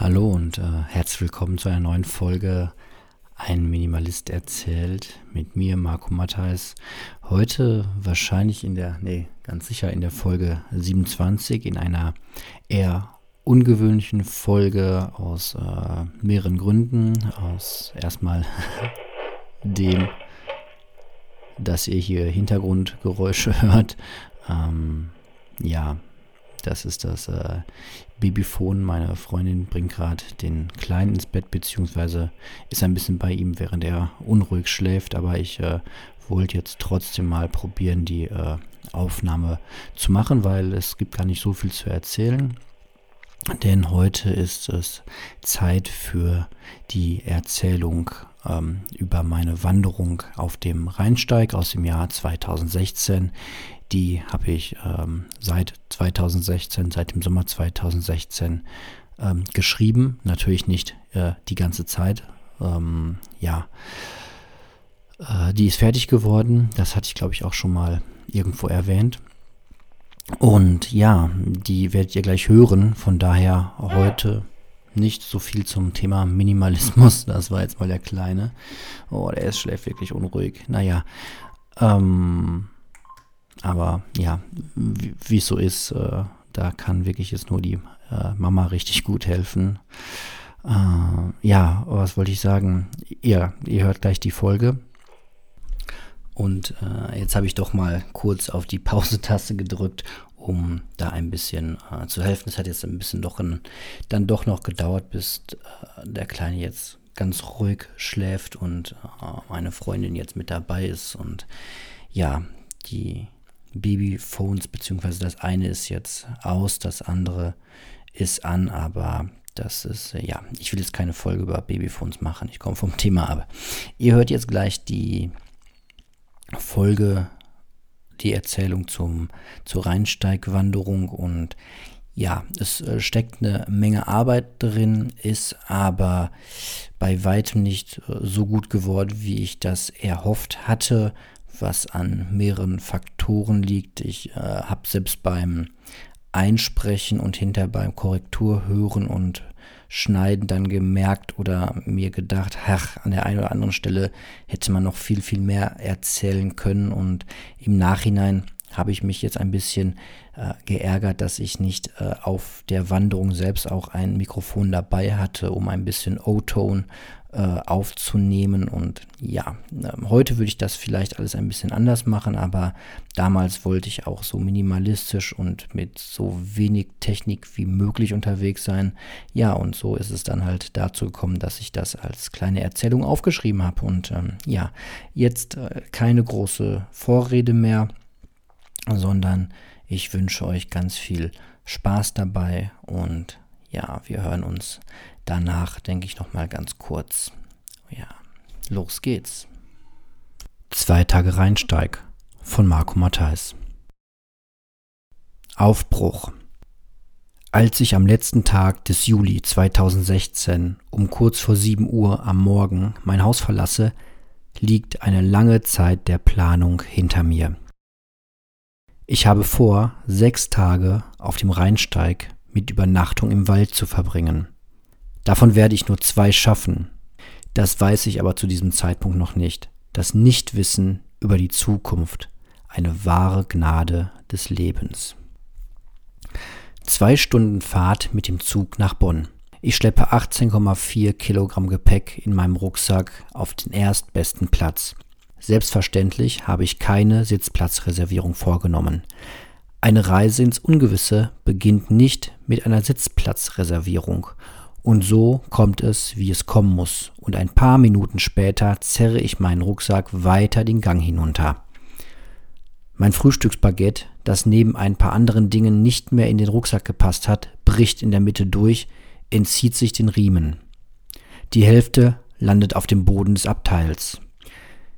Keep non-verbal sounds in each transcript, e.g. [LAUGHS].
Hallo und äh, herzlich willkommen zu einer neuen Folge Ein Minimalist erzählt mit mir, Marco Matthijs. Heute wahrscheinlich in der, nee, ganz sicher in der Folge 27 in einer eher ungewöhnlichen Folge aus äh, mehreren Gründen. Aus erstmal [LAUGHS] dem, dass ihr hier Hintergrundgeräusche [LAUGHS] hört. Ähm, ja, das ist das äh, Babyphone. Meine Freundin bringt gerade den Kleinen ins Bett, beziehungsweise ist ein bisschen bei ihm, während er unruhig schläft. Aber ich äh, wollte jetzt trotzdem mal probieren, die äh, Aufnahme zu machen, weil es gibt gar nicht so viel zu erzählen. Denn heute ist es Zeit für die Erzählung ähm, über meine Wanderung auf dem Rheinsteig aus dem Jahr 2016. Die habe ich ähm, seit 2016, seit dem Sommer 2016 ähm, geschrieben. Natürlich nicht äh, die ganze Zeit. Ähm, ja, äh, die ist fertig geworden. Das hatte ich, glaube ich, auch schon mal irgendwo erwähnt. Und ja, die werdet ihr gleich hören. Von daher heute nicht so viel zum Thema Minimalismus. [LAUGHS] Das war jetzt mal der Kleine. Oh, der ist schläft wirklich unruhig. Naja, ähm, aber ja, wie es so ist, äh, da kann wirklich jetzt nur die äh, Mama richtig gut helfen. Äh, ja, was wollte ich sagen? Ihr, ihr hört gleich die Folge. Und äh, jetzt habe ich doch mal kurz auf die Pause-Taste gedrückt, um da ein bisschen äh, zu helfen. Es hat jetzt ein bisschen doch ein, dann doch noch gedauert, bis äh, der Kleine jetzt ganz ruhig schläft und meine Freundin jetzt mit dabei ist. Und ja, die Babyphones, beziehungsweise das eine ist jetzt aus, das andere ist an, aber das ist, äh, ja, ich will jetzt keine Folge über Babyphones machen, ich komme vom [LAUGHS] Thema ab. Ihr hört jetzt gleich die Folge, die Erzählung zum, zur Rheinsteigwanderung und ja, es äh, steckt eine Menge Arbeit drin, ist aber bei weitem nicht äh, so gut geworden, wie ich das erhofft hatte was an mehreren Faktoren liegt. Ich äh, habe selbst beim Einsprechen und hinter beim Korrektur hören und Schneiden dann gemerkt oder mir gedacht, ach, an der einen oder anderen Stelle hätte man noch viel, viel mehr erzählen können. Und im Nachhinein habe ich mich jetzt ein bisschen äh, geärgert, dass ich nicht äh, auf der Wanderung selbst auch ein Mikrofon dabei hatte, um ein bisschen O-Tone äh, aufzunehmen. Und ja, ähm, heute würde ich das vielleicht alles ein bisschen anders machen, aber damals wollte ich auch so minimalistisch und mit so wenig Technik wie möglich unterwegs sein. Ja, und so ist es dann halt dazu gekommen, dass ich das als kleine Erzählung aufgeschrieben habe. Und ähm, ja, jetzt äh, keine große Vorrede mehr, sondern ich wünsche euch ganz viel Spaß dabei und ja, wir hören uns danach, denke ich, noch mal ganz kurz. Ja, los geht's. Zwei Tage Rheinsteig von Marco Matthijs. Aufbruch. Als ich am letzten Tag des Juli 2016 um kurz vor 7 Uhr am Morgen mein Haus verlasse, liegt eine lange Zeit der Planung hinter mir. Ich habe vor, sechs Tage auf dem Rheinsteig mit Übernachtung im Wald zu verbringen. Davon werde ich nur zwei schaffen. Das weiß ich aber zu diesem Zeitpunkt noch nicht. Das Nichtwissen über die Zukunft, eine wahre Gnade des Lebens. Zwei Stunden Fahrt mit dem Zug nach Bonn. Ich schleppe 18,4 Kilogramm Gepäck in meinem Rucksack auf den erstbesten Platz. Selbstverständlich habe ich keine Sitzplatzreservierung vorgenommen. Eine Reise ins Ungewisse beginnt nicht mit einer Sitzplatzreservierung. Und so kommt es, wie es kommen muss, und ein paar Minuten später zerre ich meinen Rucksack weiter den Gang hinunter. Mein Frühstücksbaguette, das neben ein paar anderen Dingen nicht mehr in den Rucksack gepasst hat, bricht in der Mitte durch, entzieht sich den Riemen. Die Hälfte landet auf dem Boden des Abteils.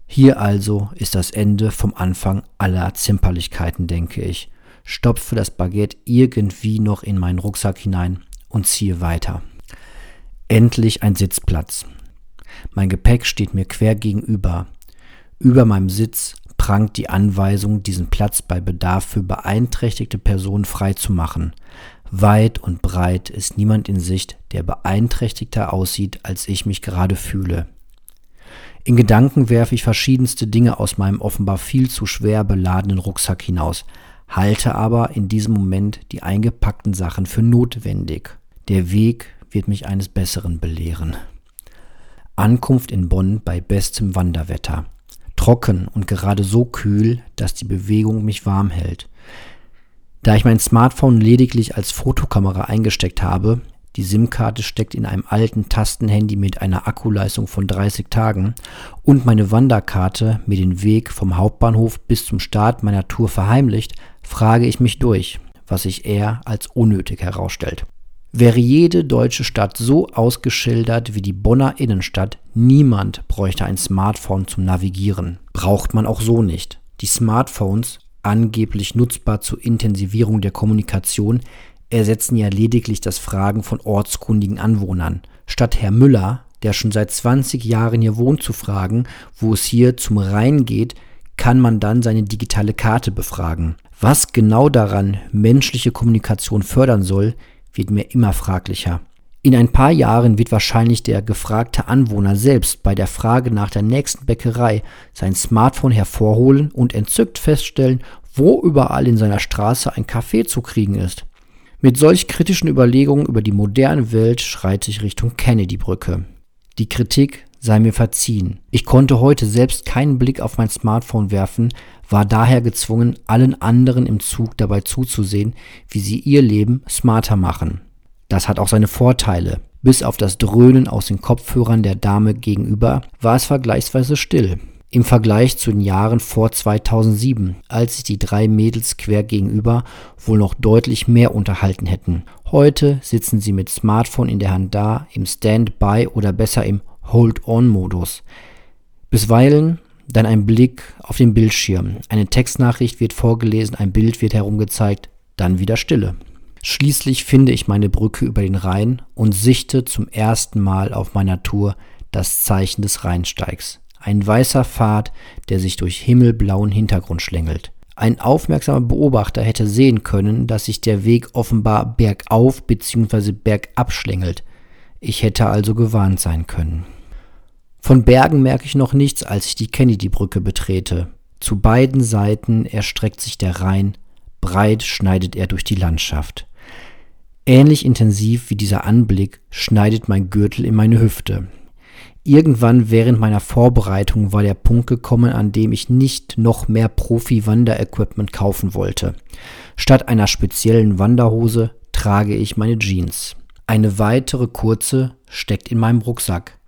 Hier also ist das Ende vom Anfang aller Zimperlichkeiten, denke ich, stopfe das Baguette irgendwie noch in meinen Rucksack hinein und ziehe weiter. Endlich ein Sitzplatz. Mein Gepäck steht mir quer gegenüber. Über meinem Sitz prangt die Anweisung, diesen Platz bei Bedarf für beeinträchtigte Personen freizumachen. Weit und breit ist niemand in Sicht, der beeinträchtigter aussieht, als ich mich gerade fühle. In Gedanken werfe ich verschiedenste Dinge aus meinem offenbar viel zu schwer beladenen Rucksack hinaus, halte aber in diesem Moment die eingepackten Sachen für notwendig. Der Weg wird mich eines Besseren belehren. Ankunft in Bonn bei bestem Wanderwetter. Trocken und gerade so kühl, dass die Bewegung mich warm hält. Da ich mein Smartphone lediglich als Fotokamera eingesteckt habe, die SIM-Karte steckt in einem alten Tastenhandy mit einer Akkuleistung von 30 Tagen und meine Wanderkarte mir den Weg vom Hauptbahnhof bis zum Start meiner Tour verheimlicht, frage ich mich durch, was sich eher als unnötig herausstellt. Wäre jede deutsche Stadt so ausgeschildert wie die Bonner Innenstadt, niemand bräuchte ein Smartphone zum Navigieren. Braucht man auch so nicht. Die Smartphones angeblich nutzbar zur Intensivierung der Kommunikation, ersetzen ja lediglich das Fragen von ortskundigen Anwohnern. Statt Herr Müller, der schon seit 20 Jahren hier wohnt, zu fragen, wo es hier zum Rhein geht, kann man dann seine digitale Karte befragen. Was genau daran menschliche Kommunikation fördern soll, wird mir immer fraglicher. In ein paar Jahren wird wahrscheinlich der gefragte Anwohner selbst bei der Frage nach der nächsten Bäckerei sein Smartphone hervorholen und entzückt feststellen, wo überall in seiner Straße ein Café zu kriegen ist. Mit solch kritischen Überlegungen über die moderne Welt schreite ich Richtung Kennedy-Brücke. Die Kritik sei mir verziehen. Ich konnte heute selbst keinen Blick auf mein Smartphone werfen, war daher gezwungen, allen anderen im Zug dabei zuzusehen, wie sie ihr Leben smarter machen. Das hat auch seine Vorteile. Bis auf das Dröhnen aus den Kopfhörern der Dame gegenüber war es vergleichsweise still. Im Vergleich zu den Jahren vor 2007, als sich die drei Mädels quer gegenüber wohl noch deutlich mehr unterhalten hätten. Heute sitzen sie mit Smartphone in der Hand da, im Standby oder besser im Hold-on-Modus. Bisweilen dann ein Blick auf den Bildschirm. Eine Textnachricht wird vorgelesen, ein Bild wird herumgezeigt, dann wieder Stille. Schließlich finde ich meine Brücke über den Rhein und sichte zum ersten Mal auf meiner Tour das Zeichen des Rheinsteigs. Ein weißer Pfad, der sich durch himmelblauen Hintergrund schlängelt. Ein aufmerksamer Beobachter hätte sehen können, dass sich der Weg offenbar bergauf bzw. bergab schlängelt. Ich hätte also gewarnt sein können. Von Bergen merke ich noch nichts, als ich die Kennedy-Brücke betrete. Zu beiden Seiten erstreckt sich der Rhein, breit schneidet er durch die Landschaft. Ähnlich intensiv wie dieser Anblick schneidet mein Gürtel in meine Hüfte. Irgendwann während meiner Vorbereitung war der Punkt gekommen, an dem ich nicht noch mehr Profi-Wanderequipment kaufen wollte. Statt einer speziellen Wanderhose trage ich meine Jeans. Eine weitere kurze steckt in meinem Rucksack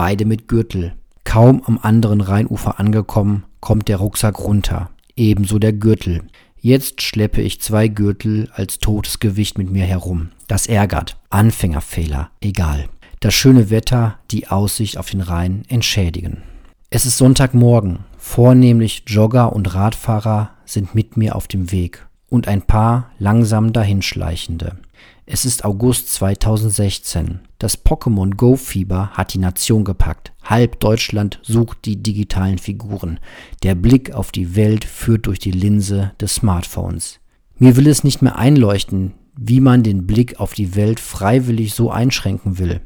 beide mit Gürtel. Kaum am anderen Rheinufer angekommen, kommt der Rucksack runter, ebenso der Gürtel. Jetzt schleppe ich zwei Gürtel als totes Gewicht mit mir herum. Das ärgert. Anfängerfehler. Egal. Das schöne Wetter, die Aussicht auf den Rhein entschädigen. Es ist Sonntagmorgen. Vornehmlich Jogger und Radfahrer sind mit mir auf dem Weg und ein paar langsam dahinschleichende. Es ist August 2016. Das Pokémon Go Fieber hat die Nation gepackt. Halb Deutschland sucht die digitalen Figuren. Der Blick auf die Welt führt durch die Linse des Smartphones. Mir will es nicht mehr einleuchten, wie man den Blick auf die Welt freiwillig so einschränken will.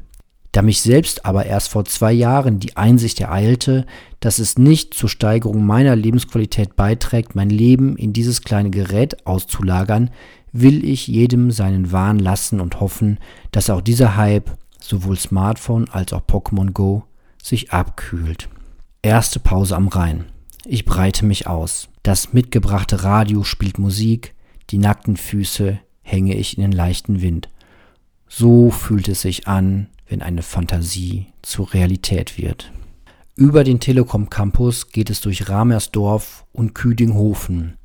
Da mich selbst aber erst vor zwei Jahren die Einsicht ereilte, dass es nicht zur Steigerung meiner Lebensqualität beiträgt, mein Leben in dieses kleine Gerät auszulagern, will ich jedem seinen Wahn lassen und hoffen, dass auch dieser Hype, sowohl Smartphone als auch Pokémon Go, sich abkühlt. Erste Pause am Rhein. Ich breite mich aus. Das mitgebrachte Radio spielt Musik, die nackten Füße hänge ich in den leichten Wind. So fühlt es sich an, wenn eine Fantasie zur Realität wird. Über den Telekom Campus geht es durch Ramersdorf und Küdinghofen.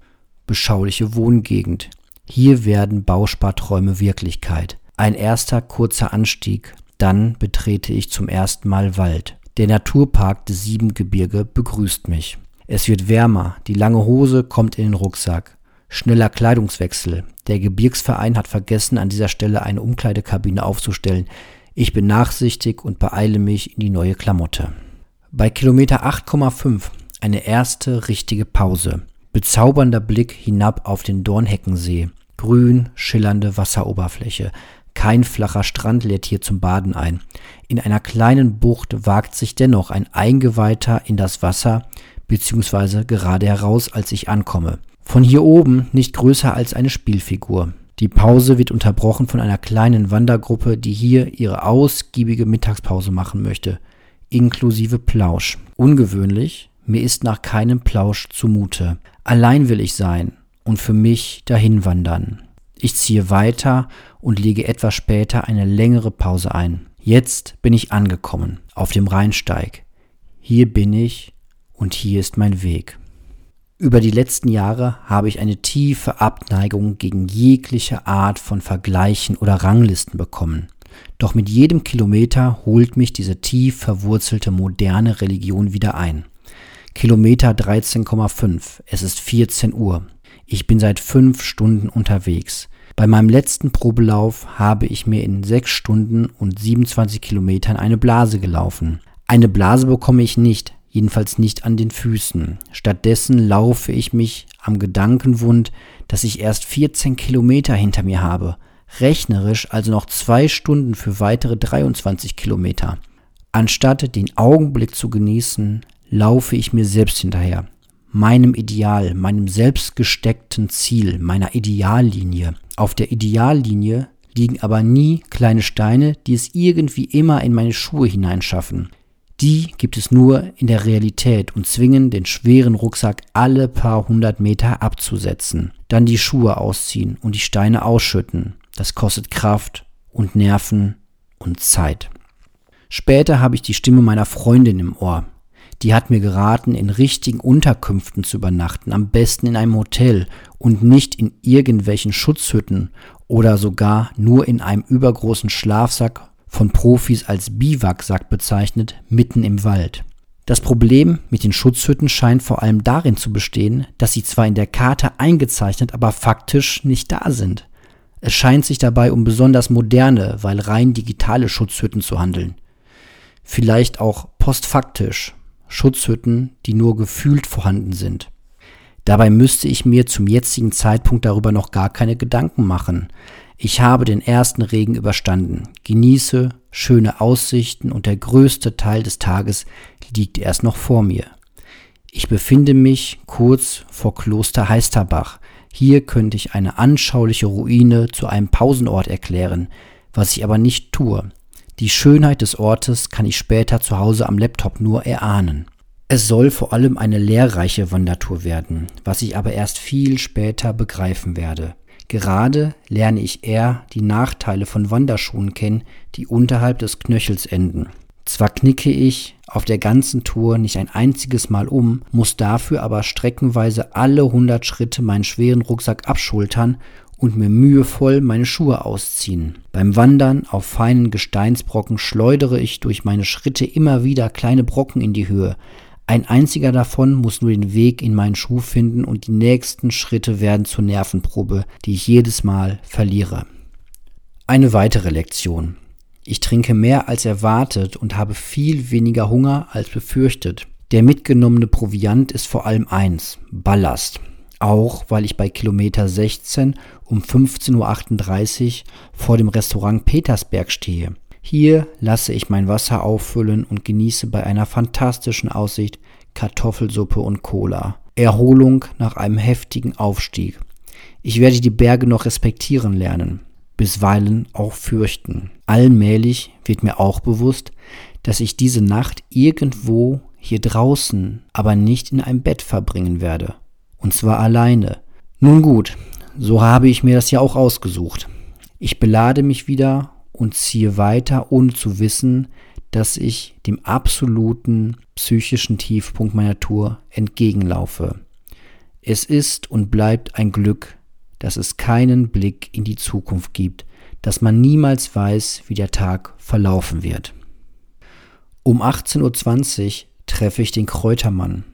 Beschauliche Wohngegend, hier werden Bausparträume Wirklichkeit. Ein erster kurzer Anstieg, dann betrete ich zum ersten Mal Wald. Der Naturpark des Siebengebirge begrüßt mich. Es wird wärmer, die lange Hose kommt in den Rucksack. Schneller Kleidungswechsel. Der Gebirgsverein hat vergessen, an dieser Stelle eine Umkleidekabine aufzustellen. Ich bin nachsichtig und beeile mich in die neue Klamotte. Bei Kilometer 8,5 eine erste richtige Pause. Bezaubernder Blick hinab auf den Dornheckensee. Grün schillernde Wasseroberfläche. Kein flacher Strand lädt hier zum Baden ein. In einer kleinen Bucht wagt sich dennoch ein Eingeweihter in das Wasser, beziehungsweise gerade heraus, als ich ankomme. Von hier oben nicht größer als eine Spielfigur. Die Pause wird unterbrochen von einer kleinen Wandergruppe, die hier ihre ausgiebige Mittagspause machen möchte, inklusive Plausch. Ungewöhnlich, mir ist nach keinem Plausch zumute. Allein will ich sein und für mich dahin wandern. Ich ziehe weiter und lege etwas später eine längere Pause ein. Jetzt bin ich angekommen, auf dem Rheinsteig. Hier bin ich und hier ist mein Weg. Über die letzten Jahre habe ich eine tiefe Abneigung gegen jegliche Art von Vergleichen oder Ranglisten bekommen. Doch mit jedem Kilometer holt mich diese tief verwurzelte moderne Religion wieder ein. Kilometer 13,5. Es ist 14 Uhr. Ich bin seit fünf Stunden unterwegs. Bei meinem letzten Probelauf habe ich mir in sechs Stunden und 27 Kilometern eine Blase gelaufen. Eine Blase bekomme ich nicht, jedenfalls nicht an den Füßen. Stattdessen laufe ich mich am Gedankenwund, dass ich erst 14 Kilometer hinter mir habe, rechnerisch also noch zwei Stunden für weitere 23 Kilometer. Anstatt den Augenblick zu genießen, laufe ich mir selbst hinterher, meinem Ideal, meinem selbstgesteckten Ziel, meiner Ideallinie. Auf der Ideallinie liegen aber nie kleine Steine, die es irgendwie immer in meine Schuhe hineinschaffen. Die gibt es nur in der Realität und zwingen den schweren Rucksack alle paar hundert Meter abzusetzen. Dann die Schuhe ausziehen und die Steine ausschütten. Das kostet Kraft und Nerven und Zeit. Später habe ich die Stimme meiner Freundin im Ohr. Die hat mir geraten, in richtigen Unterkünften zu übernachten, am besten in einem Hotel und nicht in irgendwelchen Schutzhütten oder sogar nur in einem übergroßen Schlafsack von Profis als Biwaksack bezeichnet, mitten im Wald. Das Problem mit den Schutzhütten scheint vor allem darin zu bestehen, dass sie zwar in der Karte eingezeichnet, aber faktisch nicht da sind. Es scheint sich dabei um besonders moderne, weil rein digitale Schutzhütten zu handeln. Vielleicht auch postfaktisch Schutzhütten, die nur gefühlt vorhanden sind. Dabei müsste ich mir zum jetzigen Zeitpunkt darüber noch gar keine Gedanken machen. Ich habe den ersten Regen überstanden, genieße schöne Aussichten und der größte Teil des Tages liegt erst noch vor mir. Ich befinde mich kurz vor Kloster Heisterbach. Hier könnte ich eine anschauliche Ruine zu einem Pausenort erklären, was ich aber nicht tue. Die Schönheit des Ortes kann ich später zu Hause am Laptop nur erahnen. Es soll vor allem eine lehrreiche Wandertour werden, was ich aber erst viel später begreifen werde. Gerade lerne ich eher die Nachteile von Wanderschuhen kennen, die unterhalb des Knöchels enden. Zwar knicke ich auf der ganzen Tour nicht ein einziges Mal um, muss dafür aber streckenweise alle 100 Schritte meinen schweren Rucksack abschultern und mir mühevoll meine Schuhe ausziehen. Beim Wandern auf feinen Gesteinsbrocken schleudere ich durch meine Schritte immer wieder kleine Brocken in die Höhe, ein einziger davon muss nur den Weg in meinen Schuh finden und die nächsten Schritte werden zur Nervenprobe, die ich jedes Mal verliere. Eine weitere Lektion. Ich trinke mehr als erwartet und habe viel weniger Hunger als befürchtet. Der mitgenommene Proviant ist vor allem eins, Ballast. Auch weil ich bei Kilometer 16 um 15.38 Uhr vor dem Restaurant Petersberg stehe. Hier lasse ich mein Wasser auffüllen und genieße bei einer fantastischen Aussicht Kartoffelsuppe und Cola. Erholung nach einem heftigen Aufstieg. Ich werde die Berge noch respektieren lernen, bisweilen auch fürchten. Allmählich wird mir auch bewusst, dass ich diese Nacht irgendwo hier draußen, aber nicht in einem Bett verbringen werde. Und zwar alleine. Nun gut, so habe ich mir das ja auch ausgesucht. Ich belade mich wieder und ziehe weiter, ohne zu wissen, dass ich dem absoluten psychischen Tiefpunkt meiner Tour entgegenlaufe. Es ist und bleibt ein Glück, dass es keinen Blick in die Zukunft gibt, dass man niemals weiß, wie der Tag verlaufen wird. Um 18.20 Uhr treffe ich den Kräutermann.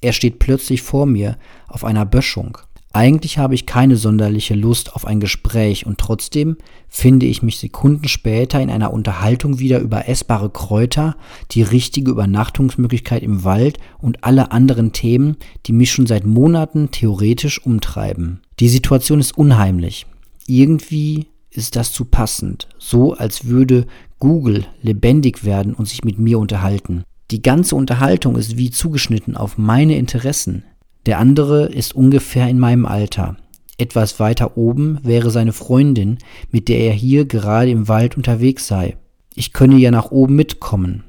Er steht plötzlich vor mir auf einer Böschung. Eigentlich habe ich keine sonderliche Lust auf ein Gespräch und trotzdem finde ich mich Sekunden später in einer Unterhaltung wieder über essbare Kräuter, die richtige Übernachtungsmöglichkeit im Wald und alle anderen Themen, die mich schon seit Monaten theoretisch umtreiben. Die Situation ist unheimlich. Irgendwie ist das zu passend, so als würde Google lebendig werden und sich mit mir unterhalten. Die ganze Unterhaltung ist wie zugeschnitten auf meine Interessen. Der andere ist ungefähr in meinem Alter. Etwas weiter oben wäre seine Freundin, mit der er hier gerade im Wald unterwegs sei. Ich könne ja nach oben mitkommen.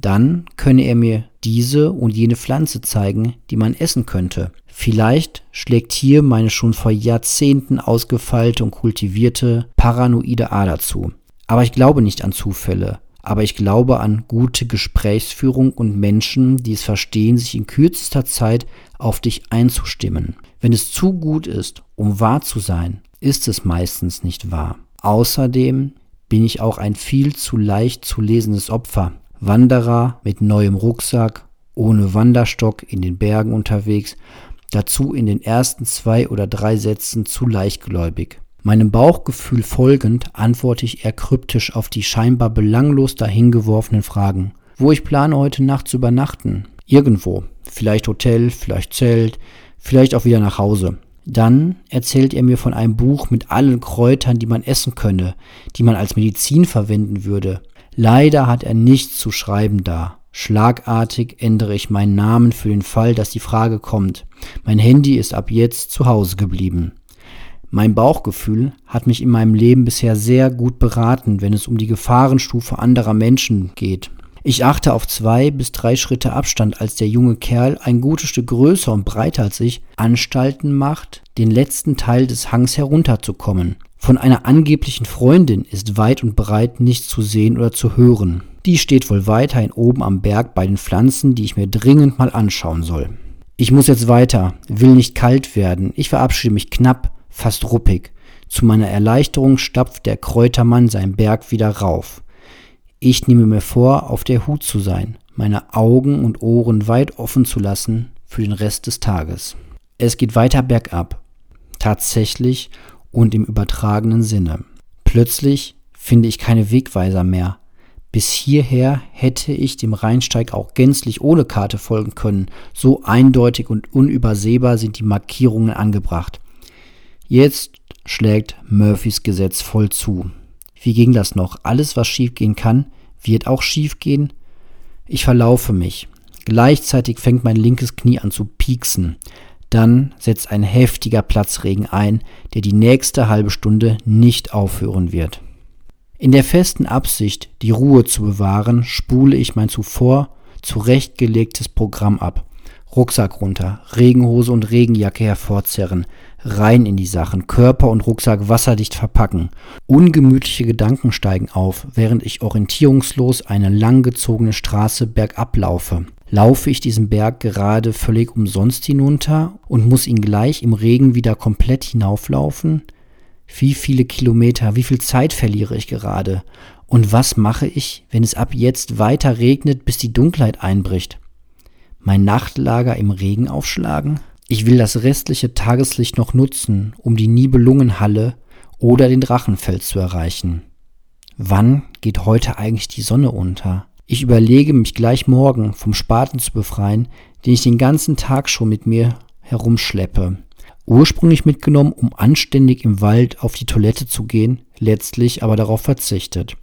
Dann könne er mir diese und jene Pflanze zeigen, die man essen könnte. Vielleicht schlägt hier meine schon vor Jahrzehnten ausgefeilte und kultivierte paranoide Ader zu. Aber ich glaube nicht an Zufälle. Aber ich glaube an gute Gesprächsführung und Menschen, die es verstehen, sich in kürzester Zeit auf dich einzustimmen. Wenn es zu gut ist, um wahr zu sein, ist es meistens nicht wahr. Außerdem bin ich auch ein viel zu leicht zu lesendes Opfer. Wanderer mit neuem Rucksack, ohne Wanderstock in den Bergen unterwegs, dazu in den ersten zwei oder drei Sätzen zu leichtgläubig. Meinem Bauchgefühl folgend antworte ich eher kryptisch auf die scheinbar belanglos dahingeworfenen Fragen. Wo ich plane, heute Nacht zu übernachten? Irgendwo. Vielleicht Hotel, vielleicht Zelt, vielleicht auch wieder nach Hause. Dann erzählt er mir von einem Buch mit allen Kräutern, die man essen könne, die man als Medizin verwenden würde. Leider hat er nichts zu schreiben da. Schlagartig ändere ich meinen Namen für den Fall, dass die Frage kommt. Mein Handy ist ab jetzt zu Hause geblieben. Mein Bauchgefühl hat mich in meinem Leben bisher sehr gut beraten, wenn es um die Gefahrenstufe anderer Menschen geht. Ich achte auf zwei bis drei Schritte Abstand, als der junge Kerl, ein gutes Stück größer und breiter als ich, Anstalten macht, den letzten Teil des Hangs herunterzukommen. Von einer angeblichen Freundin ist weit und breit nichts zu sehen oder zu hören. Die steht wohl weiterhin oben am Berg bei den Pflanzen, die ich mir dringend mal anschauen soll. Ich muss jetzt weiter, will nicht kalt werden. Ich verabschiede mich knapp, fast ruppig. Zu meiner Erleichterung stapft der Kräutermann seinen Berg wieder rauf. Ich nehme mir vor, auf der Hut zu sein, meine Augen und Ohren weit offen zu lassen für den Rest des Tages. Es geht weiter bergab. Tatsächlich und im übertragenen Sinne. Plötzlich finde ich keine Wegweiser mehr. Bis hierher hätte ich dem Rheinsteig auch gänzlich ohne Karte folgen können. So eindeutig und unübersehbar sind die Markierungen angebracht. Jetzt schlägt Murphys Gesetz voll zu. Wie ging das noch? Alles, was schiefgehen kann, wird auch schiefgehen? Ich verlaufe mich. Gleichzeitig fängt mein linkes Knie an zu pieksen. Dann setzt ein heftiger Platzregen ein, der die nächste halbe Stunde nicht aufhören wird. In der festen Absicht, die Ruhe zu bewahren, spule ich mein zuvor zurechtgelegtes Programm ab. Rucksack runter, Regenhose und Regenjacke hervorzerren, rein in die Sachen, Körper und Rucksack wasserdicht verpacken. Ungemütliche Gedanken steigen auf, während ich orientierungslos eine langgezogene Straße bergab laufe. Laufe ich diesen Berg gerade völlig umsonst hinunter und muss ihn gleich im Regen wieder komplett hinauflaufen? Wie viele Kilometer, wie viel Zeit verliere ich gerade? Und was mache ich, wenn es ab jetzt weiter regnet, bis die Dunkelheit einbricht? Mein Nachtlager im Regen aufschlagen? Ich will das restliche Tageslicht noch nutzen, um die Nibelungenhalle oder den Drachenfels zu erreichen. Wann geht heute eigentlich die Sonne unter? Ich überlege, mich gleich morgen vom Spaten zu befreien, den ich den ganzen Tag schon mit mir herumschleppe. Ursprünglich mitgenommen, um anständig im Wald auf die Toilette zu gehen, letztlich aber darauf verzichtet.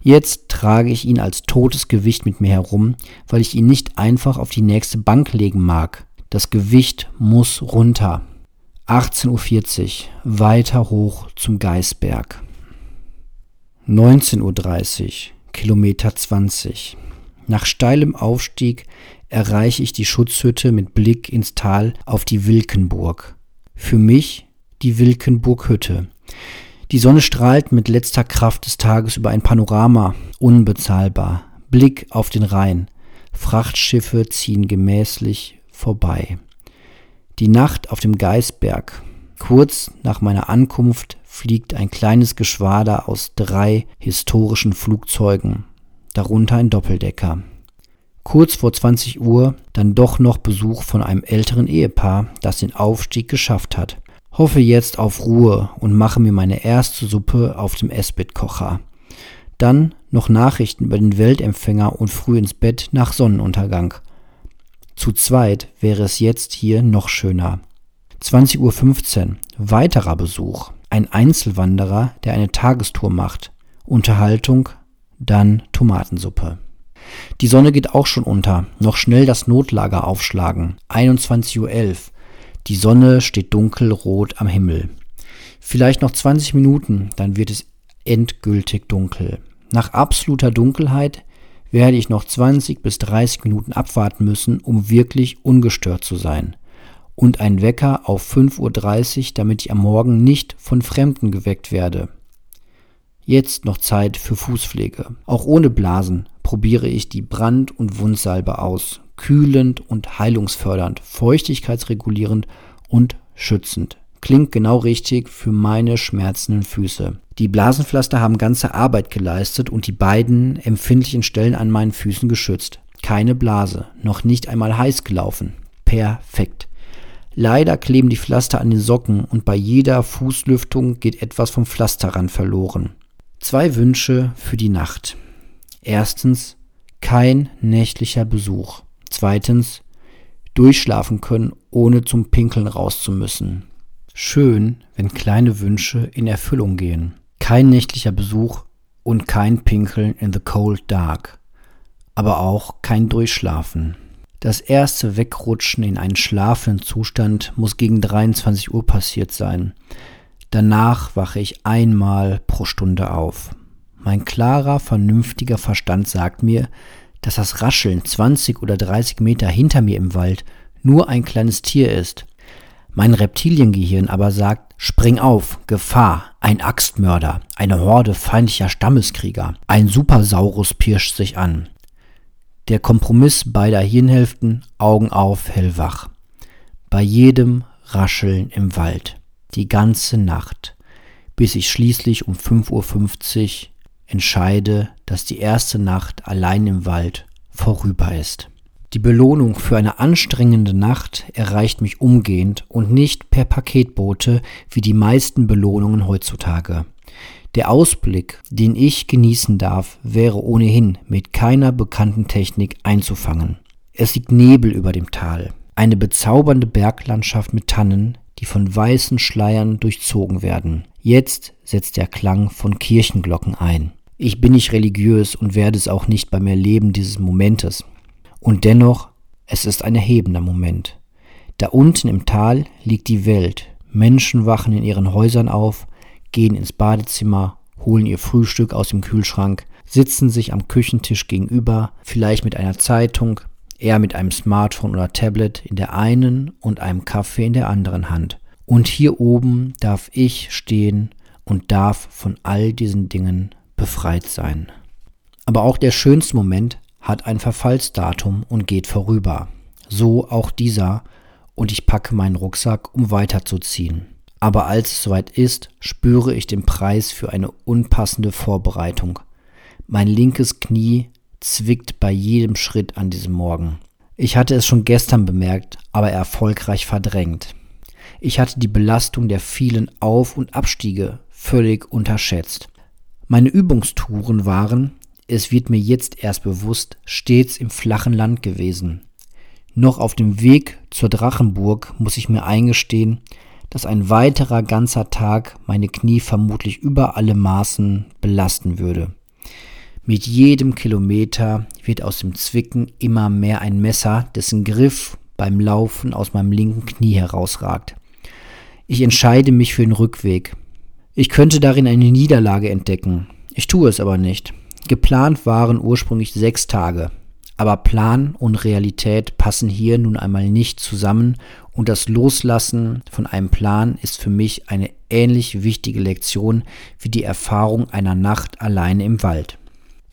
Jetzt trage ich ihn als totes Gewicht mit mir herum, weil ich ihn nicht einfach auf die nächste Bank legen mag. Das Gewicht muss runter. 18.40 Uhr, weiter hoch zum Geißberg. 19.30 Uhr, Kilometer 20. Nach steilem Aufstieg erreiche ich die Schutzhütte mit Blick ins Tal auf die Wilkenburg. Für mich die Wilkenburghütte. Die Sonne strahlt mit letzter Kraft des Tages über ein Panorama, unbezahlbar. Blick auf den Rhein. Frachtschiffe ziehen gemäßlich vorbei. Die Nacht auf dem Geißberg. Kurz nach meiner Ankunft fliegt ein kleines Geschwader aus drei historischen Flugzeugen, darunter ein Doppeldecker. Kurz vor 20 Uhr dann doch noch Besuch von einem älteren Ehepaar, das den Aufstieg geschafft hat. Hoffe jetzt auf Ruhe und mache mir meine erste Suppe auf dem Esbit-Kocher. Dann noch Nachrichten über den Weltempfänger und früh ins Bett nach Sonnenuntergang. Zu zweit wäre es jetzt hier noch schöner. 20.15 Uhr, weiterer Besuch. Ein Einzelwanderer, der eine Tagestour macht. Unterhaltung, dann Tomatensuppe. Die Sonne geht auch schon unter. Noch schnell das Notlager aufschlagen. 21.11 Uhr. Die Sonne steht dunkelrot am Himmel. Vielleicht noch 20 Minuten, dann wird es endgültig dunkel. Nach absoluter Dunkelheit werde ich noch 20 bis 30 Minuten abwarten müssen, um wirklich ungestört zu sein. Und ein Wecker auf 5.30 Uhr, damit ich am Morgen nicht von Fremden geweckt werde. Jetzt noch Zeit für Fußpflege. Auch ohne Blasen probiere ich die Brand- und Wundsalbe aus. Kühlend und heilungsfördernd, feuchtigkeitsregulierend und schützend. Klingt genau richtig für meine schmerzenden Füße. Die Blasenpflaster haben ganze Arbeit geleistet und die beiden empfindlichen Stellen an meinen Füßen geschützt. Keine Blase, noch nicht einmal heiß gelaufen. Perfekt. Leider kleben die Pflaster an den Socken und bei jeder Fußlüftung geht etwas vom Pflasterrand verloren. Zwei Wünsche für die Nacht. Erstens, kein nächtlicher Besuch. Zweitens, durchschlafen können, ohne zum Pinkeln raus zu müssen. Schön, wenn kleine Wünsche in Erfüllung gehen. Kein nächtlicher Besuch und kein Pinkeln in the cold dark. Aber auch kein Durchschlafen. Das erste Wegrutschen in einen schlafenden Zustand muss gegen 23 Uhr passiert sein. Danach wache ich einmal pro Stunde auf. Mein klarer, vernünftiger Verstand sagt mir, dass das Rascheln 20 oder 30 Meter hinter mir im Wald nur ein kleines Tier ist. Mein Reptiliengehirn aber sagt, spring auf, Gefahr, ein Axtmörder, eine Horde feindlicher Stammeskrieger, ein Supersaurus pirscht sich an. Der Kompromiss beider Hirnhälften, Augen auf, hellwach. Bei jedem Rascheln im Wald die ganze Nacht, bis ich schließlich um 5.50 Uhr entscheide, dass die erste Nacht allein im Wald vorüber ist. Die Belohnung für eine anstrengende Nacht erreicht mich umgehend und nicht per Paketbote wie die meisten Belohnungen heutzutage. Der Ausblick, den ich genießen darf, wäre ohnehin mit keiner bekannten Technik einzufangen. Es liegt Nebel über dem Tal, eine bezaubernde Berglandschaft mit Tannen, die von weißen Schleiern durchzogen werden. Jetzt setzt der Klang von Kirchenglocken ein. Ich bin nicht religiös und werde es auch nicht beim Erleben dieses Momentes. Und dennoch, es ist ein erhebender Moment. Da unten im Tal liegt die Welt. Menschen wachen in ihren Häusern auf, gehen ins Badezimmer, holen ihr Frühstück aus dem Kühlschrank, sitzen sich am Küchentisch gegenüber, vielleicht mit einer Zeitung, er mit einem Smartphone oder Tablet in der einen und einem Kaffee in der anderen Hand. Und hier oben darf ich stehen und darf von all diesen Dingen befreit sein. Aber auch der schönste Moment hat ein Verfallsdatum und geht vorüber. So auch dieser, und ich packe meinen Rucksack, um weiterzuziehen. Aber als es soweit ist, spüre ich den Preis für eine unpassende Vorbereitung. Mein linkes Knie zwickt bei jedem Schritt an diesem Morgen. Ich hatte es schon gestern bemerkt, aber erfolgreich verdrängt. Ich hatte die Belastung der vielen Auf- und Abstiege völlig unterschätzt. Meine Übungstouren waren, es wird mir jetzt erst bewusst, stets im flachen Land gewesen. Noch auf dem Weg zur Drachenburg muss ich mir eingestehen, dass ein weiterer ganzer Tag meine Knie vermutlich über alle Maßen belasten würde. Mit jedem Kilometer wird aus dem Zwicken immer mehr ein Messer, dessen Griff beim Laufen aus meinem linken Knie herausragt. Ich entscheide mich für den Rückweg. Ich könnte darin eine Niederlage entdecken. Ich tue es aber nicht. Geplant waren ursprünglich sechs Tage. Aber Plan und Realität passen hier nun einmal nicht zusammen und das Loslassen von einem Plan ist für mich eine ähnlich wichtige Lektion wie die Erfahrung einer Nacht alleine im Wald.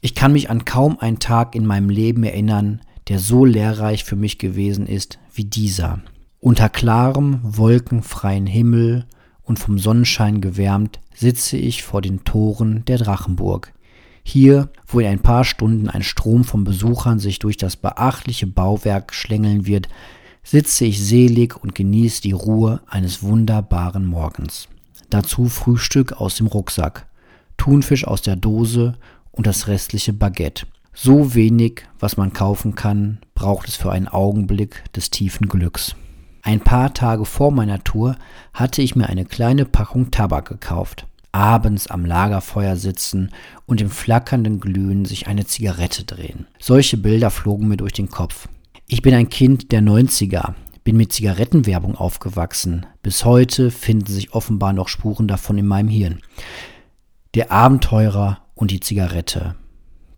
Ich kann mich an kaum einen Tag in meinem Leben erinnern, der so lehrreich für mich gewesen ist wie dieser. Unter klarem, wolkenfreien Himmel und vom Sonnenschein gewärmt sitze ich vor den Toren der Drachenburg. Hier, wo in ein paar Stunden ein Strom von Besuchern sich durch das beachtliche Bauwerk schlängeln wird, sitze ich selig und genieße die Ruhe eines wunderbaren Morgens. Dazu Frühstück aus dem Rucksack, Thunfisch aus der Dose und das restliche Baguette. So wenig, was man kaufen kann, braucht es für einen Augenblick des tiefen Glücks. Ein paar Tage vor meiner Tour hatte ich mir eine kleine Packung Tabak gekauft. Abends am Lagerfeuer sitzen und im flackernden Glühen sich eine Zigarette drehen. Solche Bilder flogen mir durch den Kopf. Ich bin ein Kind der 90er, bin mit Zigarettenwerbung aufgewachsen. Bis heute finden sich offenbar noch Spuren davon in meinem Hirn. Der Abenteurer und die Zigarette.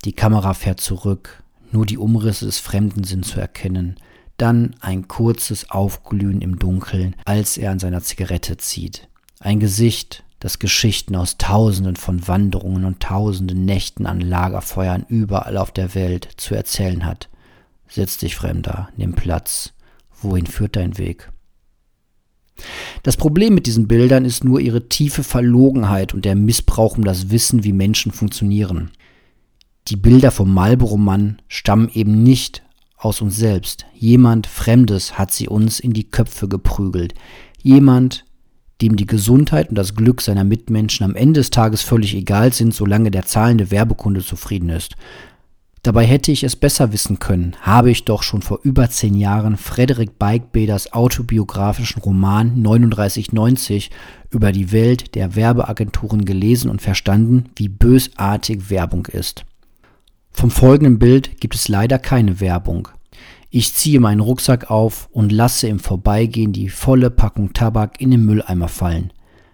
Die Kamera fährt zurück, nur die Umrisse des Fremden sind zu erkennen. Dann ein kurzes Aufglühen im Dunkeln, als er an seiner Zigarette zieht. Ein Gesicht, das Geschichten aus Tausenden von Wanderungen und tausenden Nächten an Lagerfeuern überall auf der Welt zu erzählen hat. Setz dich, Fremder, nimm Platz. Wohin führt dein Weg? Das Problem mit diesen Bildern ist nur ihre tiefe Verlogenheit und der Missbrauch um das Wissen, wie Menschen funktionieren. Die Bilder vom Marlboro-Mann stammen eben nicht aus uns selbst. Jemand Fremdes hat sie uns in die Köpfe geprügelt. Jemand, dem die Gesundheit und das Glück seiner Mitmenschen am Ende des Tages völlig egal sind, solange der zahlende Werbekunde zufrieden ist. Dabei hätte ich es besser wissen können, habe ich doch schon vor über zehn Jahren Frederik Beigbeders autobiografischen Roman 3990 über die Welt der Werbeagenturen gelesen und verstanden, wie bösartig Werbung ist. Vom folgenden Bild gibt es leider keine Werbung. Ich ziehe meinen Rucksack auf und lasse im Vorbeigehen die volle Packung Tabak in den Mülleimer fallen.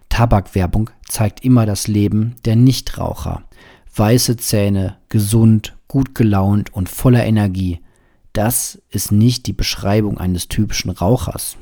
Tabakwerbung zeigt immer das Leben der Nichtraucher. Weiße Zähne, gesund, gut gelaunt und voller Energie. Das ist nicht die Beschreibung eines typischen Rauchers.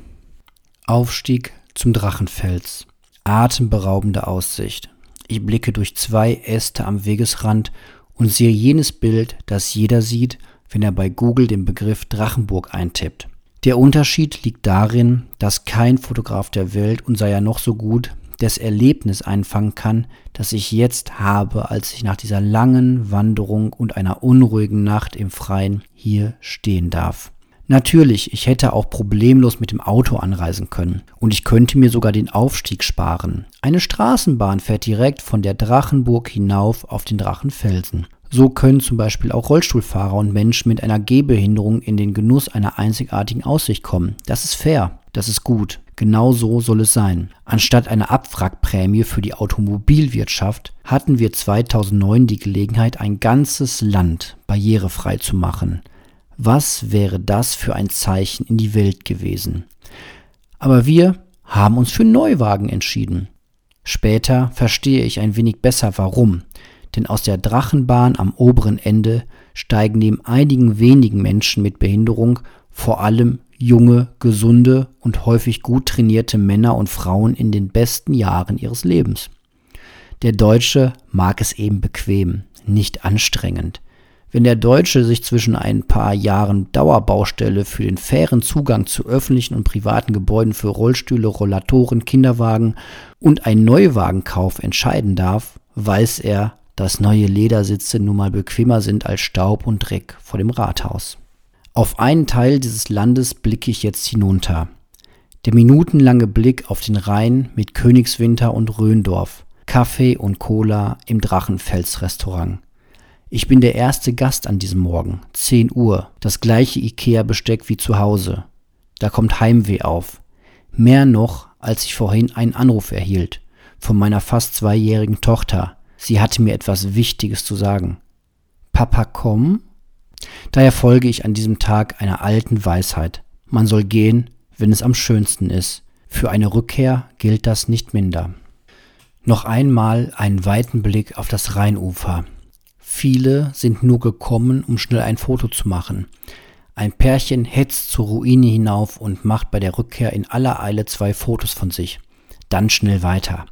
Aufstieg zum Drachenfels. Atemberaubende Aussicht. Ich blicke durch zwei Äste am Wegesrand und sehe jenes Bild, das jeder sieht, wenn er bei Google den Begriff Drachenburg eintippt. Der Unterschied liegt darin, dass kein Fotograf der Welt, und sei er noch so gut, das Erlebnis einfangen kann, das ich jetzt habe, als ich nach dieser langen Wanderung und einer unruhigen Nacht im Freien hier stehen darf. Natürlich, ich hätte auch problemlos mit dem Auto anreisen können und ich könnte mir sogar den Aufstieg sparen. Eine Straßenbahn fährt direkt von der Drachenburg hinauf auf den Drachenfelsen. So können zum Beispiel auch Rollstuhlfahrer und Menschen mit einer Gehbehinderung in den Genuss einer einzigartigen Aussicht kommen. Das ist fair, das ist gut. Genau so soll es sein. Anstatt einer Abwrackprämie für die Automobilwirtschaft hatten wir 2009 die Gelegenheit, ein ganzes Land barrierefrei zu machen. Was wäre das für ein Zeichen in die Welt gewesen? Aber wir haben uns für Neuwagen entschieden. Später verstehe ich ein wenig besser warum, denn aus der Drachenbahn am oberen Ende steigen neben einigen wenigen Menschen mit Behinderung vor allem junge, gesunde und häufig gut trainierte Männer und Frauen in den besten Jahren ihres Lebens. Der Deutsche mag es eben bequem, nicht anstrengend. Wenn der Deutsche sich zwischen ein paar Jahren Dauerbaustelle für den fairen Zugang zu öffentlichen und privaten Gebäuden für Rollstühle, Rollatoren, Kinderwagen und einen Neuwagenkauf entscheiden darf, weiß er, dass neue Ledersitze nun mal bequemer sind als Staub und Dreck vor dem Rathaus. Auf einen Teil dieses Landes blicke ich jetzt hinunter. Der minutenlange Blick auf den Rhein mit Königswinter und Röndorf, Kaffee und Cola im Drachenfels-Restaurant. Ich bin der erste Gast an diesem Morgen, 10 Uhr, das gleiche Ikea-Besteck wie zu Hause. Da kommt Heimweh auf. Mehr noch, als ich vorhin einen Anruf erhielt. Von meiner fast zweijährigen Tochter. Sie hatte mir etwas Wichtiges zu sagen. Papa, komm? Daher folge ich an diesem Tag einer alten Weisheit. Man soll gehen, wenn es am schönsten ist. Für eine Rückkehr gilt das nicht minder. Noch einmal einen weiten Blick auf das Rheinufer. Viele sind nur gekommen, um schnell ein Foto zu machen. Ein Pärchen hetzt zur Ruine hinauf und macht bei der Rückkehr in aller Eile zwei Fotos von sich. Dann schnell weiter.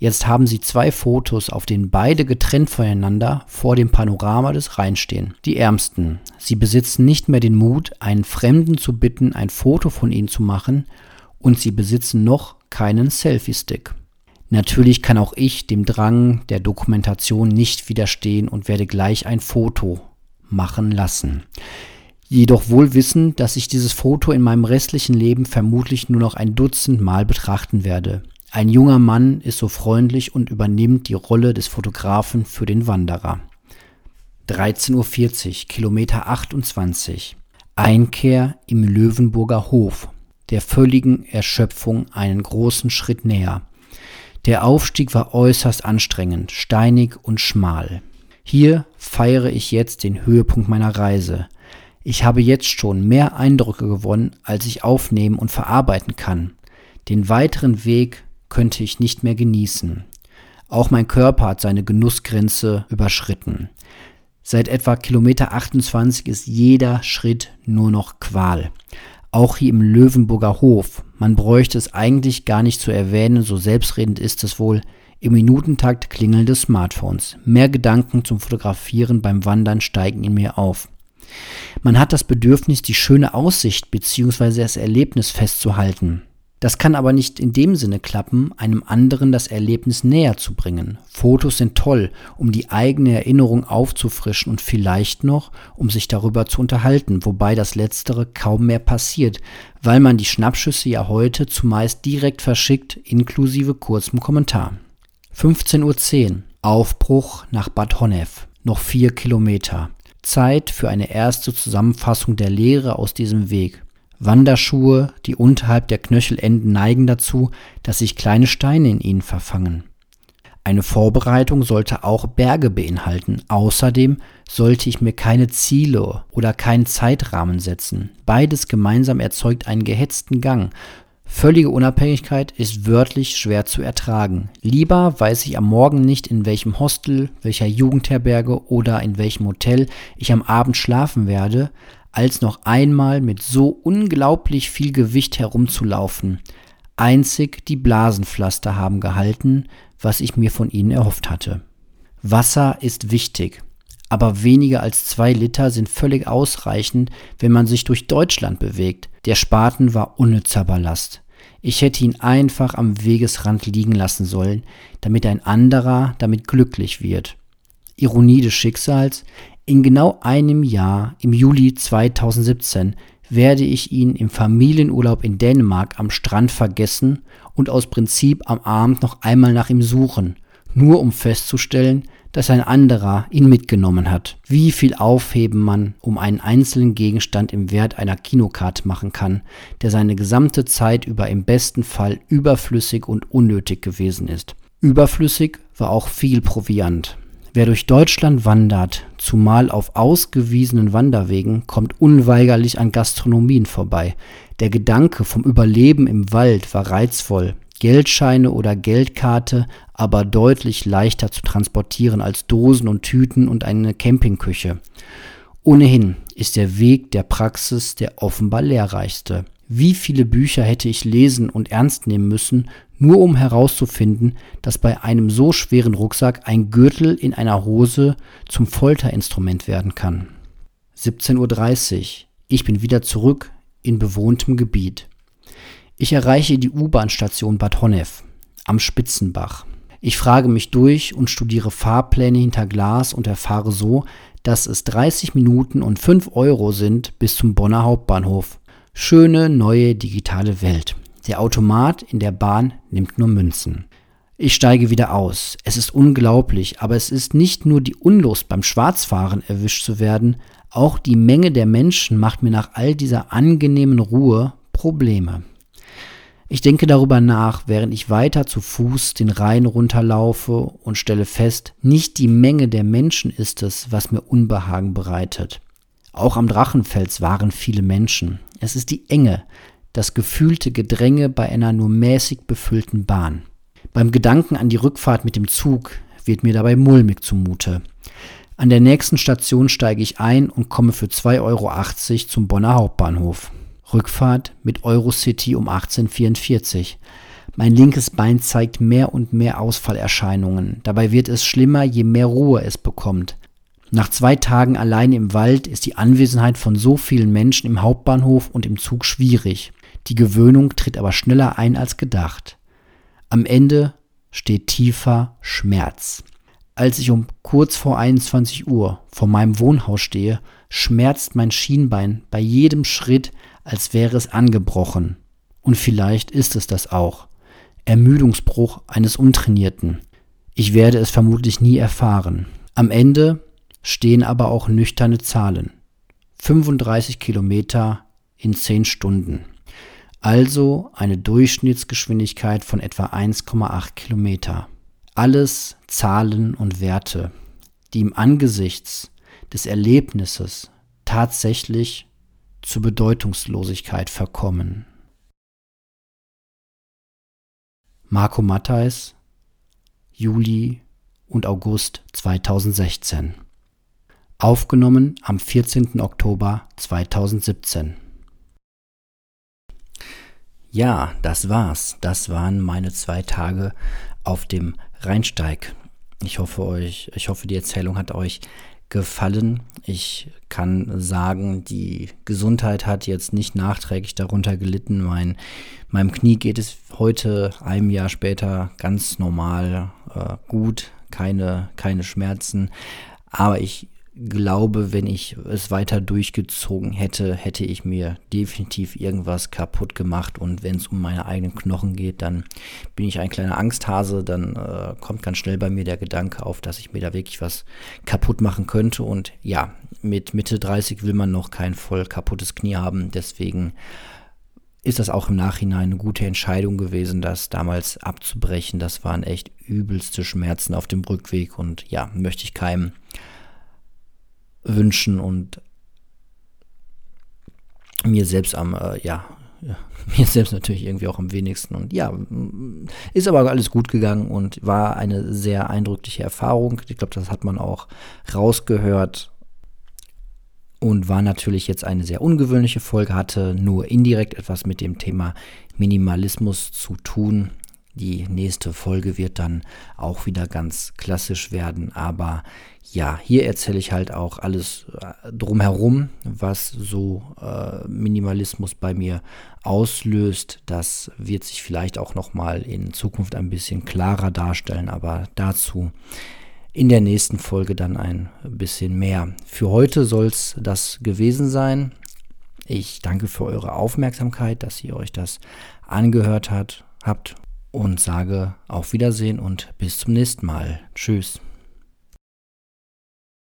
Jetzt haben sie zwei Fotos, auf denen beide getrennt voneinander vor dem Panorama des Rheins stehen. Die Ärmsten. Sie besitzen nicht mehr den Mut, einen Fremden zu bitten, ein Foto von ihnen zu machen, und sie besitzen noch keinen Selfie-Stick. Natürlich kann auch ich dem Drang der Dokumentation nicht widerstehen und werde gleich ein Foto machen lassen. Jedoch wohl wissen, dass ich dieses Foto in meinem restlichen Leben vermutlich nur noch ein Dutzend Mal betrachten werde. Ein junger Mann ist so freundlich und übernimmt die Rolle des Fotografen für den Wanderer. 13.40 Uhr, Kilometer 28. Einkehr im Löwenburger Hof. der völligen Erschöpfung einen großen Schritt näher. Der Aufstieg war äußerst anstrengend, steinig und schmal. Hier feiere ich jetzt den Höhepunkt meiner Reise. Ich habe jetzt schon mehr Eindrücke gewonnen, als ich aufnehmen und verarbeiten kann. Den weiteren Weg könnte ich nicht mehr genießen. Auch mein Körper hat seine Genussgrenze überschritten. Seit etwa Kilometer 28 ist jeder Schritt nur noch Qual. Auch hier im Löwenburger Hof. Man bräuchte es eigentlich gar nicht zu erwähnen, so selbstredend ist es wohl. Im Minutentakt klingeln des Smartphones. Mehr Gedanken zum Fotografieren beim Wandern steigen in mir auf. Man hat das Bedürfnis, die schöne Aussicht bzw. das Erlebnis festzuhalten. Das kann aber nicht in dem Sinne klappen, einem anderen das Erlebnis näher zu bringen. Fotos sind toll, um die eigene Erinnerung aufzufrischen und vielleicht noch, um sich darüber zu unterhalten, wobei das Letztere kaum mehr passiert, weil man die Schnappschüsse ja heute zumeist direkt verschickt, inklusive kurzem Kommentar. 15.10 Uhr. Aufbruch nach Bad Honnef. Noch vier Kilometer. Zeit für eine erste Zusammenfassung der Lehre aus diesem Weg. Wanderschuhe, die unterhalb der Knöchel enden, neigen dazu, dass sich kleine Steine in ihnen verfangen. Eine Vorbereitung sollte auch Berge beinhalten. Außerdem sollte ich mir keine Ziele oder keinen Zeitrahmen setzen. Beides gemeinsam erzeugt einen gehetzten Gang. Völlige Unabhängigkeit ist wörtlich schwer zu ertragen. Lieber weiß ich am Morgen nicht, in welchem Hostel, welcher Jugendherberge oder in welchem Hotel ich am Abend schlafen werde, als noch einmal mit so unglaublich viel Gewicht herumzulaufen. Einzig die Blasenpflaster haben gehalten, was ich mir von ihnen erhofft hatte. Wasser ist wichtig, aber weniger als zwei Liter sind völlig ausreichend, wenn man sich durch Deutschland bewegt. Der Spaten war unnützer Ballast. Ich hätte ihn einfach am Wegesrand liegen lassen sollen, damit ein anderer damit glücklich wird. Ironie des Schicksals, in genau einem Jahr, im Juli 2017, werde ich ihn im Familienurlaub in Dänemark am Strand vergessen und aus Prinzip am Abend noch einmal nach ihm suchen, nur um festzustellen, dass ein anderer ihn mitgenommen hat. Wie viel Aufheben man um einen einzelnen Gegenstand im Wert einer Kinokarte machen kann, der seine gesamte Zeit über im besten Fall überflüssig und unnötig gewesen ist. Überflüssig war auch viel Proviant. Wer durch Deutschland wandert, zumal auf ausgewiesenen Wanderwegen, kommt unweigerlich an Gastronomien vorbei. Der Gedanke vom Überleben im Wald war reizvoll, Geldscheine oder Geldkarte aber deutlich leichter zu transportieren als Dosen und Tüten und eine Campingküche. Ohnehin ist der Weg der Praxis der offenbar lehrreichste. Wie viele Bücher hätte ich lesen und ernst nehmen müssen, nur um herauszufinden, dass bei einem so schweren Rucksack ein Gürtel in einer Hose zum Folterinstrument werden kann. 17.30 Uhr. Ich bin wieder zurück in bewohntem Gebiet. Ich erreiche die U-Bahn-Station Bad Honnef am Spitzenbach. Ich frage mich durch und studiere Fahrpläne hinter Glas und erfahre so, dass es 30 Minuten und 5 Euro sind bis zum Bonner Hauptbahnhof. Schöne neue digitale Welt. Der Automat in der Bahn nimmt nur Münzen. Ich steige wieder aus. Es ist unglaublich, aber es ist nicht nur die Unlust beim Schwarzfahren erwischt zu werden, auch die Menge der Menschen macht mir nach all dieser angenehmen Ruhe Probleme. Ich denke darüber nach, während ich weiter zu Fuß den Rhein runterlaufe und stelle fest, nicht die Menge der Menschen ist es, was mir Unbehagen bereitet. Auch am Drachenfels waren viele Menschen. Es ist die Enge, das gefühlte Gedränge bei einer nur mäßig befüllten Bahn. Beim Gedanken an die Rückfahrt mit dem Zug wird mir dabei mulmig zumute. An der nächsten Station steige ich ein und komme für 2,80 Euro zum Bonner Hauptbahnhof. Rückfahrt mit Eurocity um 1844. Mein linkes Bein zeigt mehr und mehr Ausfallerscheinungen. Dabei wird es schlimmer, je mehr Ruhe es bekommt. Nach zwei Tagen allein im Wald ist die Anwesenheit von so vielen Menschen im Hauptbahnhof und im Zug schwierig. Die Gewöhnung tritt aber schneller ein als gedacht. Am Ende steht tiefer Schmerz. Als ich um kurz vor 21 Uhr vor meinem Wohnhaus stehe, schmerzt mein Schienbein bei jedem Schritt, als wäre es angebrochen. Und vielleicht ist es das auch. Ermüdungsbruch eines Untrainierten. Ich werde es vermutlich nie erfahren. Am Ende stehen aber auch nüchterne Zahlen. 35 Kilometer in 10 Stunden. Also eine Durchschnittsgeschwindigkeit von etwa 1,8 Kilometer. Alles Zahlen und Werte, die im Angesichts des Erlebnisses tatsächlich zur Bedeutungslosigkeit verkommen. Marco Matthijs, Juli und August 2016. Aufgenommen am 14. Oktober 2017. Ja, das war's. Das waren meine zwei Tage auf dem Rheinsteig. Ich hoffe euch, ich hoffe, die Erzählung hat euch gefallen. Ich kann sagen, die Gesundheit hat jetzt nicht nachträglich darunter gelitten. Mein, meinem Knie geht es heute, einem Jahr später, ganz normal äh, gut, keine, keine Schmerzen. Aber ich glaube, wenn ich es weiter durchgezogen hätte, hätte ich mir definitiv irgendwas kaputt gemacht. Und wenn es um meine eigenen Knochen geht, dann bin ich ein kleiner Angsthase. Dann äh, kommt ganz schnell bei mir der Gedanke auf, dass ich mir da wirklich was kaputt machen könnte. Und ja, mit Mitte 30 will man noch kein voll kaputtes Knie haben. Deswegen ist das auch im Nachhinein eine gute Entscheidung gewesen, das damals abzubrechen. Das waren echt übelste Schmerzen auf dem Rückweg und ja, möchte ich keinem wünschen und mir selbst am, äh, ja, ja, [LAUGHS] mir selbst natürlich irgendwie auch am wenigsten. Und ja, ist aber alles gut gegangen und war eine sehr eindrückliche Erfahrung. Ich glaube, das hat man auch rausgehört. Und war natürlich jetzt eine sehr ungewöhnliche Folge, hatte nur indirekt etwas mit dem Thema Minimalismus zu tun. Die nächste Folge wird dann auch wieder ganz klassisch werden. Aber ja, hier erzähle ich halt auch alles äh, drumherum, was so äh, Minimalismus bei mir auslöst. Das wird sich vielleicht auch nochmal in Zukunft ein bisschen klarer darstellen. Aber dazu in der nächsten Folge dann ein bisschen mehr. Für heute soll es das gewesen sein. Ich danke für eure Aufmerksamkeit, dass ihr euch das angehört hat, habt und sage auf Wiedersehen und bis zum nächsten Mal. Tschüss.